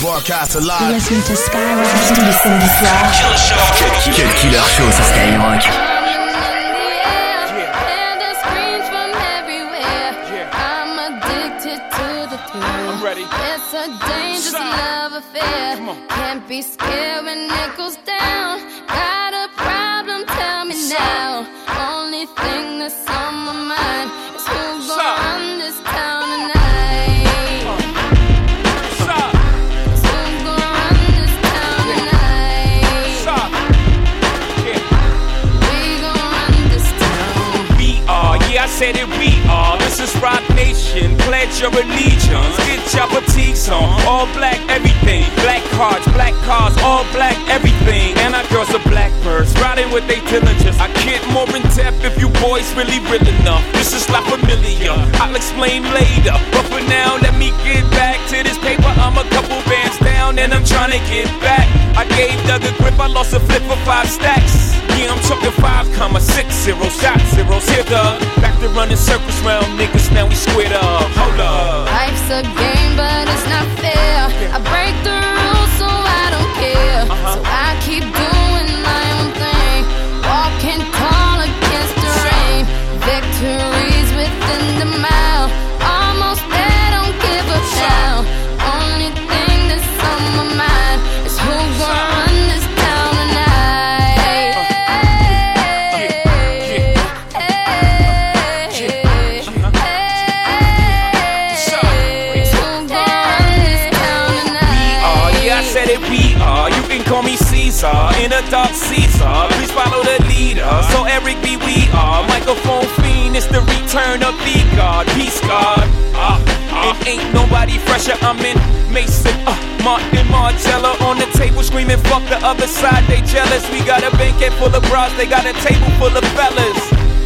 Broadcast alive. Listen to Skyrock tous les samedis soirs. Cut Killer Show sur Skyrock. I'm ready. It's a dangerous Side. love affair. Can't be scared when it goes down. Got is Roc Nation. Pledge your allegiance. Get your fatigues on. All black, everything. Black cards, black cars, all black, everything. And our girls are blackbirds, riding with they diligence. I get more in depth if you boys really real enough. This is not familiar. I'll explain later. But for now, let me get back to this paper. I'm a couple down and I'm trying to get back. I gave Doug a grip, I lost a flip for five stacks. Yeah, I'm talking five comma six zero shot zeros. Here back to running circles round niggas. Now we squared up. Hold up. Life's a game, but it's not fair. I break the So B, we are. Microphone fiend, it's the return of the God. Peace God. Uh, uh, and ain't nobody fresher. I'm in Maison, uh, Martin Margiela on the table screaming, fuck the other side, they jealous. We got a banquet full of bras, they got a table full of fellas.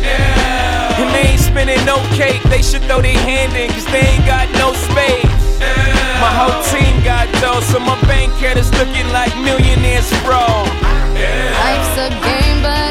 Yeah. And they ain't spinning no cake, they should throw their hand in, cause they ain't got no space. My whole team got dough, so my bank account is looking like millionaires, bro. Life's a game, but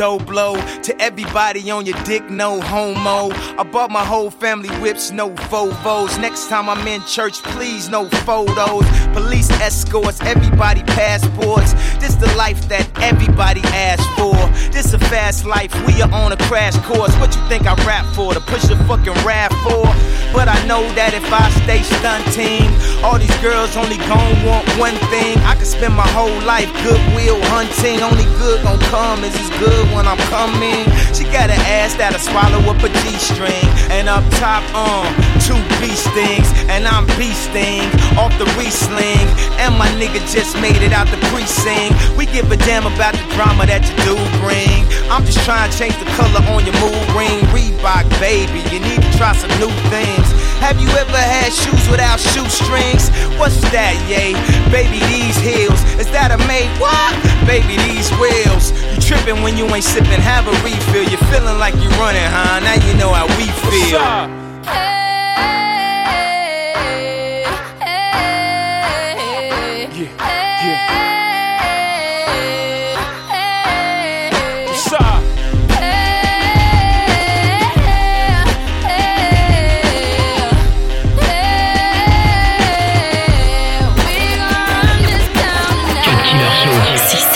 Joe Blow to everybody on your dick, no homo. I bought my whole family whips, no Volvos. Next time I'm in church, please, no photos. Police escorts, everybody passports. This the life that everybody asks for. This a fast life, we are on a crash course. What you think I rap for? To push the fucking rap for? But I know that if I stay stunting, all these girls only gon' want one thing. I could spend my whole life goodwill hunting. Only good gon' come is as good when I'm coming. She got an ass that'll swallow up a G-string. And up top, um, two B stings. And I'm beasting off the re-sling. And my nigga just made it out the precinct. We give a damn about the drama that you do bring. I'm just trying to change the color on your mood ring. Reebok, baby, you need try some new things. Have you ever had shoes without shoestrings? What's that, yay? Baby, these heels. Is that a made what? Baby, these wheels. You tripping when you ain't sipping, have a refill. You're feeling like you're running, huh? Now you know how we feel. What's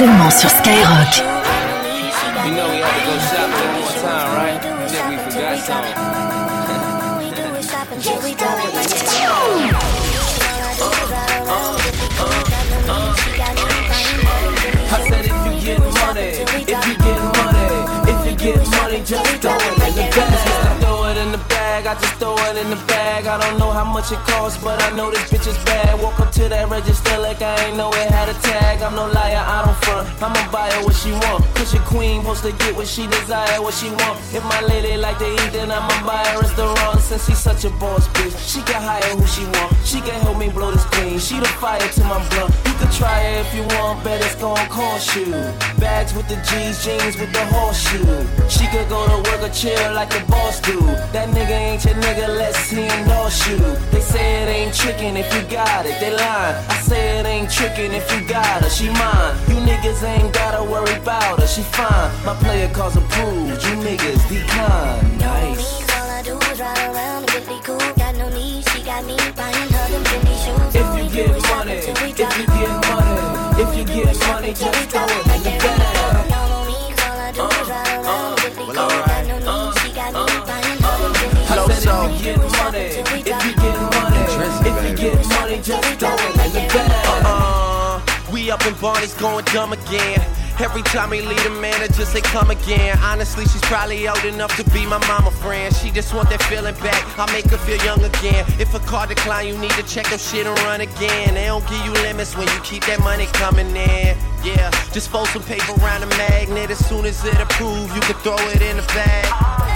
seulement sur Skyrock. I just throw it in the bag. I don't know how much it costs, but I know this bitch is bad. Walk up to that register like I ain't know it had a tag. I'm no liar, I don't front. I'ma buy her what she want. Cause your queen supposed to get what she desire, what she want. If my lady like to eat, then I'ma buy her restaurant. Since she's such a boss bitch, she can hire who she want. She can help me blow this clean. She the fire to my blunt. You can try it if you want, bet it's gon' cost you. Bags with the G's, jeans with the horseshoe. She could go to work or chill like the boss do. That nigga ain't your nigga, let's see endorse you. They say it ain't trickin' if you got it, they lying. I say it ain't trickin' if you got her, she mine. You niggas ain't gotta worry about her, she fine. My player calls approved, you niggas decline. Nice. All I do is ride around and get me cool. If you get money, if you get money, just throw it in the bag. We up in Barney's going dumb again. Every time we leave the manager say come again. Honestly, she's probably old enough to be my mama friend. She just want that feeling back. I make her feel young again. If a car decline, you need to check your shit and run again. They don't give you limits when you keep that money coming in. Yeah, just fold some paper around a magnet. As soon as it approve, you can throw it in the bag.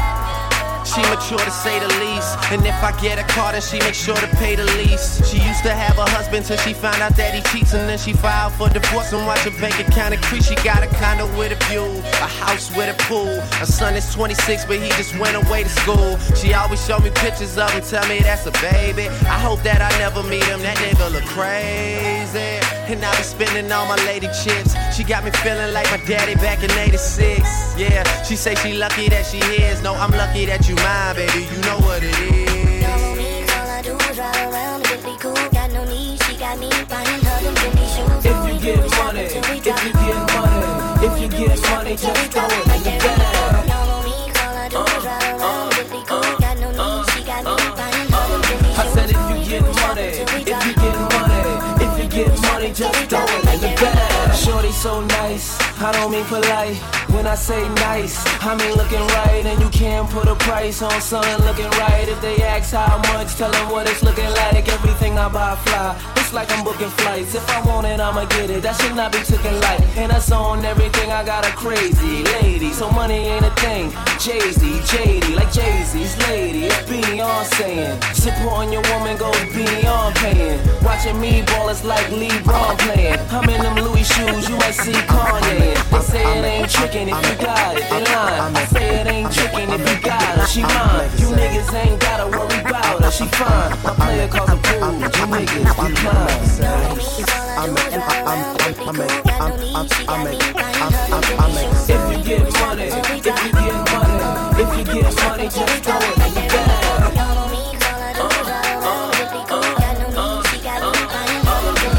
She mature to say the least. And if I get a car, then she make sure to pay the lease. She used to have a husband till she found out that he cheats. And then she filed for divorce and watch her bank account increase. She got a condo with a view, a house with a pool. Her son is 26, but he just went away to school. She always show me pictures of him, tell me that's a baby. I hope that I never meet him. That nigga look crazy. And I be spending all my lady chips. She got me feeling like my daddy back in 86. Yeah, she say she lucky that she is. No, I'm lucky that you mine, baby. You know what it is. Y'all know me, 'cause all I do is ride around and get cool. Got no need, she got me buying her them Fendi shoes. If you get money, if you get money, if you get money, just throw it in the bag. So nice, I don't mean polite. When I say nice, I mean looking right, and you can't put a price on something looking right. If they ask how much, tell them what it's looking like. Everything I buy fly, like I'm booking flights. If I want it, I'ma get it. That should not be taken light. And that's on everything. I got a crazy lady, so money ain't a thing. Jay Z, JD, like Jay Z's lady. It's Beyonce. Supporting your woman goes beyond paying. Watching me ball is like LeBron playing. I'm in them Louis shoes, you might see Kanye. They say it ain't tricking if you got it, they lying. I say it ain't tricking if you got it. she mine. You niggas ain't gotta worry about her, she fine. Money, just throw it in the bag.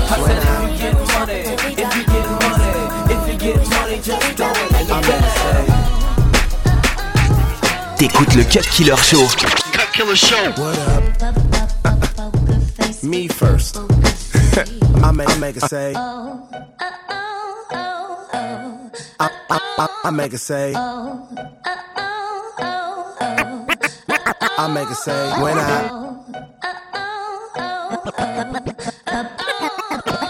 I said if you get money, if you get money, if you get money, just throw it in the bag. T'écoutes le Cut Killer Show. Cut Killer Show. What up? Me first. I make, I make it say. I, I, make it say. I make it say when I.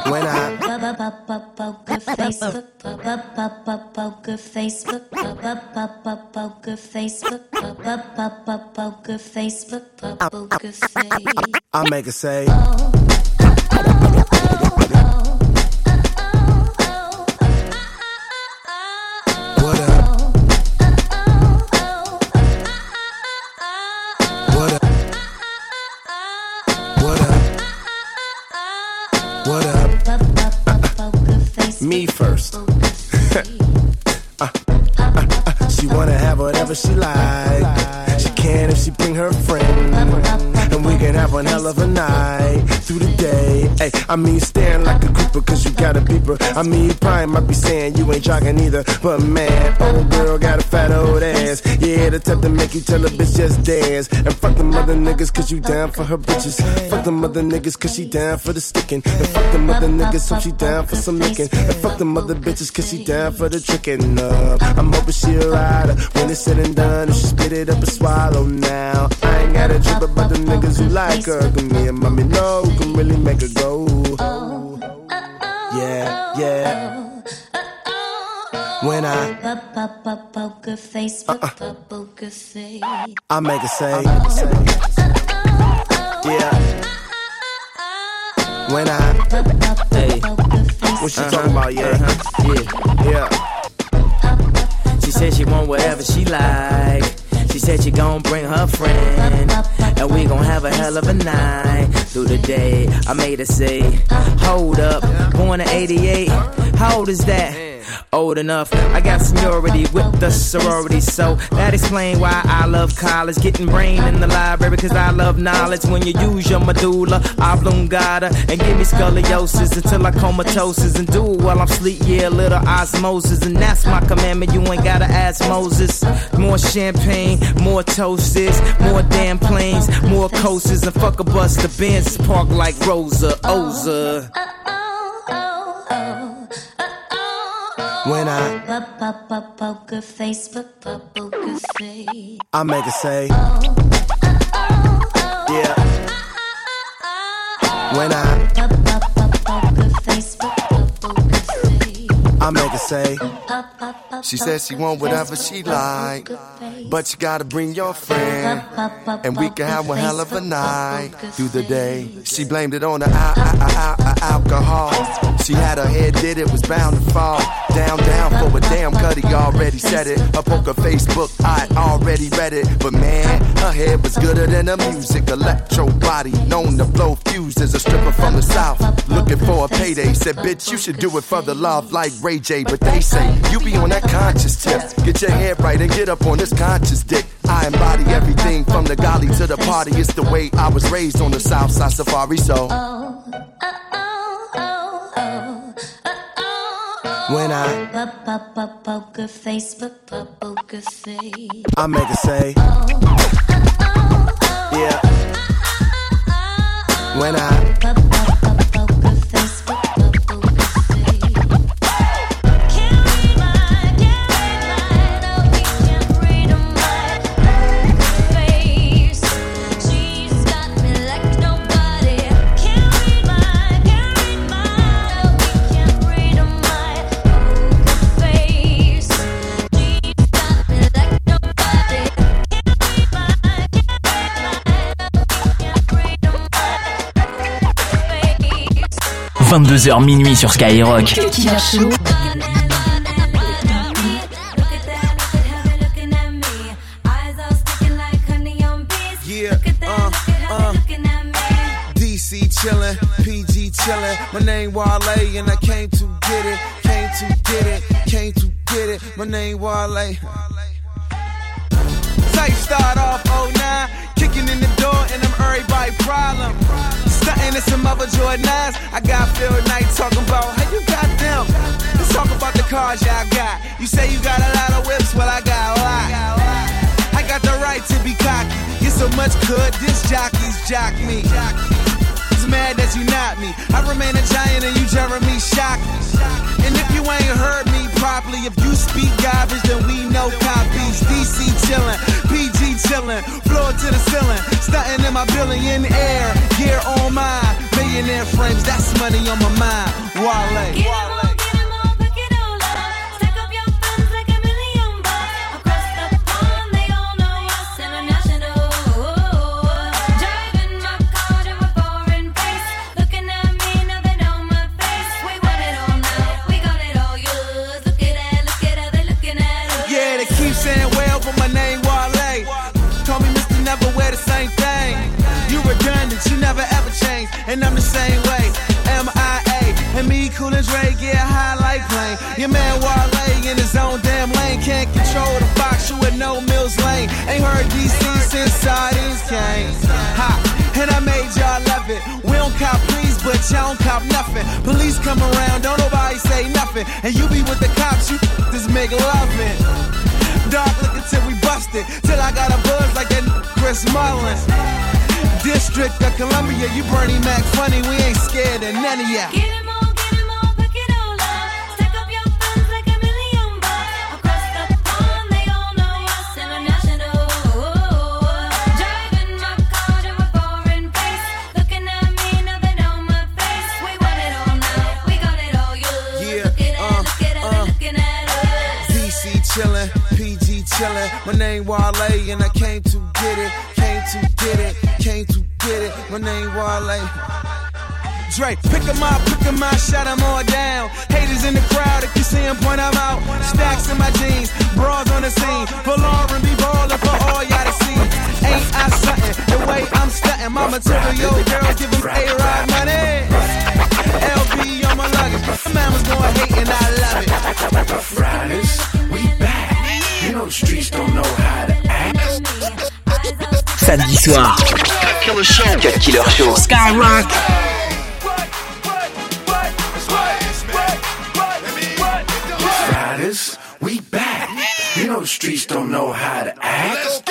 When I. Facebook, poker Facebook, poker Facebook, poker Facebook, poker Facebook. I make it say. I mean, staring like a creeper cause you got a beeper. I mean, probably might be saying you ain't jogging either. But man, old girl got a fat old ass. Yeah, the type to make you tell a bitch just dance. And fuck them other niggas cause you down for her bitches. Fuck them other niggas cause she down for the sticking. And fuck them other niggas so she down for some licking. And fuck them other bitches cause she down for the tricking. Uh, I'm hoping she a rider when it's said and done. If she spit it up and swallow now. I ain't got a trip about the niggas who like her. Cause me and mommy know who can really make her go. Yeah, yeah. When I Poker face, uh-uh. poker face. I make it say, yeah. When I, hey, what you uh-huh. talking about, yeah, uh-huh. Yeah. yeah. She said she want whatever she like. She said she gon' bring her friend. And we gon' have a hell of a night through the day. I made her say, Hold up, born in 88. How old is that? Old enough, I got seniority with the sorority, so that explain why I love college. Getting brain in the library, cause I love knowledge. When you use your medulla oblongata and give me scoliosis until I comatosis and do it while I'm sleep, yeah, little osmosis. And that's my commandment, you ain't gotta ask Moses. More champagne, more toasts, more damn planes, more coasters, and fuck a bus. The Benz park like Rosa Oza. Uh, uh, When I, Poker face, poker face. I make it say, yeah. When I, Poker face, poker face. I make it say, She said she want whatever she like, but you gotta bring your friend, and we can have one hell of a night through the day. She blamed it on the al- al- al- alcohol. She had her head did it, was bound to fall. Down, down for a damn cutty already said it. Her poker Facebook, I already read it. But man, her head was gooder than the music. Electro body, known to blow fuses. A stripper from the south, looking for a payday. Said, bitch, you should do it for the love like Ray J. But they say, you be on that conscious tip. Get your head right and get up on this conscious dick. I embody everything from the golly to the party. It's the way I was raised on the south side safari, so. Oh, when I, Poker face, but poker face. I make it say, yeah. When I, 22h minuit sur Skyrock. Uh, uh. DC chillin', PG chillin'. My name Wale and I came to get it, came to get it, came to get it. My name Wale. Tight start off 09, kicking in the door and I'm everybody problem. Stunting in some other Jordans. I got Phil Knight talking about how you got them. Let's talk about the cars y'all got. You say you got a lot of whips, well I got a lot. I got the right to be cocky. Get so much good, this jockeys jock me. Mad that you not me. I remain a giant and you Jeremy Shockey. And if you ain't heard me properly, if you speak garbage, then we know copies. DC chillin', PG chillin', floor to the ceiling, stunting in my billionaire gear on mine. Millionaire frames, that's money on my mind. Wale. Yeah, never ever change, and I'm the same way. M.I.A. And me, cool and Dre, get high like plane. Your man Wale in his own damn lane, can't control the box, you with no Mills Lane. Ain't heard DC since sardines came. Ha, and I made y'all love it. We don't cop please, but y'all don't cop nothing. Police come around, don't nobody say nothing. And you be with the cops, you just make loving. Dark looking till we busted. Till I got a buzz like that Chris Mullins. District of Columbia, you Bernie Mac funny. We ain't scared of none of ya. Wale and I came to get it, came to get it, came to get it. My name Wale. Dre, pick 'em up, pick 'em out, shut 'em all down. Haters in the crowd, if you see 'em, point 'em out. Stacks in my jeans, bras on the scene. For Lauren, be ballin' for all y'all to see. Ain't I something? The way I'm stunting, my material girls give 'em A-Rod money. LV on my luggage, mama's gonna hate and I love it. Fridays, we back. You know the streets don't know how to act. Samedi soir. Killer Show. Cut Killer Show. Skyrock. Fridays, we back. You know the streets don't know how to act.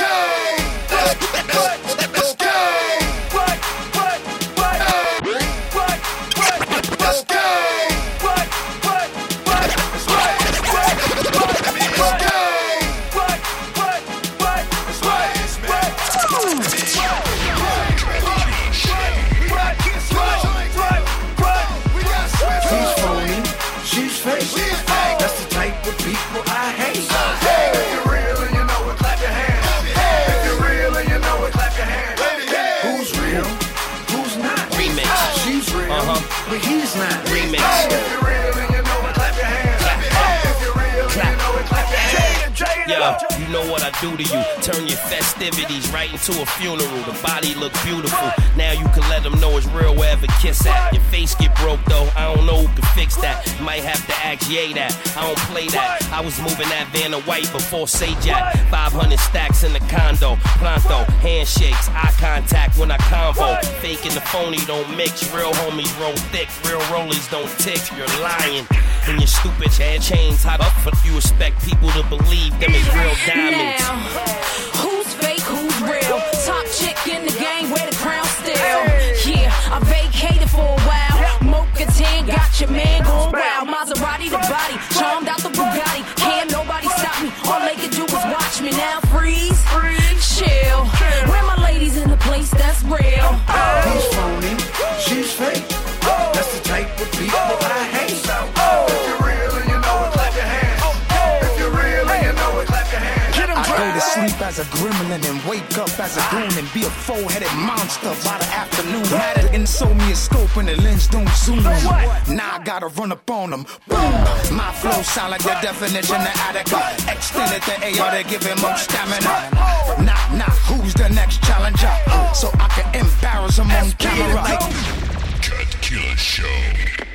Yo, you know what I do to you. Turn your festivities right into a funeral. The body look beautiful. Now you can let them know it's real wherever kiss at. Your face get broke though. I don't know who can fix that. Might have to ask Ye that. I don't play that. I was moving that van to white before say jack. 500 stacks in the condo. Pronto, handshakes, eye contact when I convo. Fake and the phony don't mix. Real homies roll thick. Real rollies don't tick. You're lying. And your stupid head chains hot up for you expect people to believe them real diamonds. gremlin and wake up as a goon and be a four-headed monster by the afternoon. Matter and sold me a scope and the lens don't zoom. Now I gotta run up on them. Boom! My flow sound like the definition of Attica. Extended the AR to give him more stamina. Nah, nah, who's the next challenger? So I can embarrass him on camera. Cut Killer Show.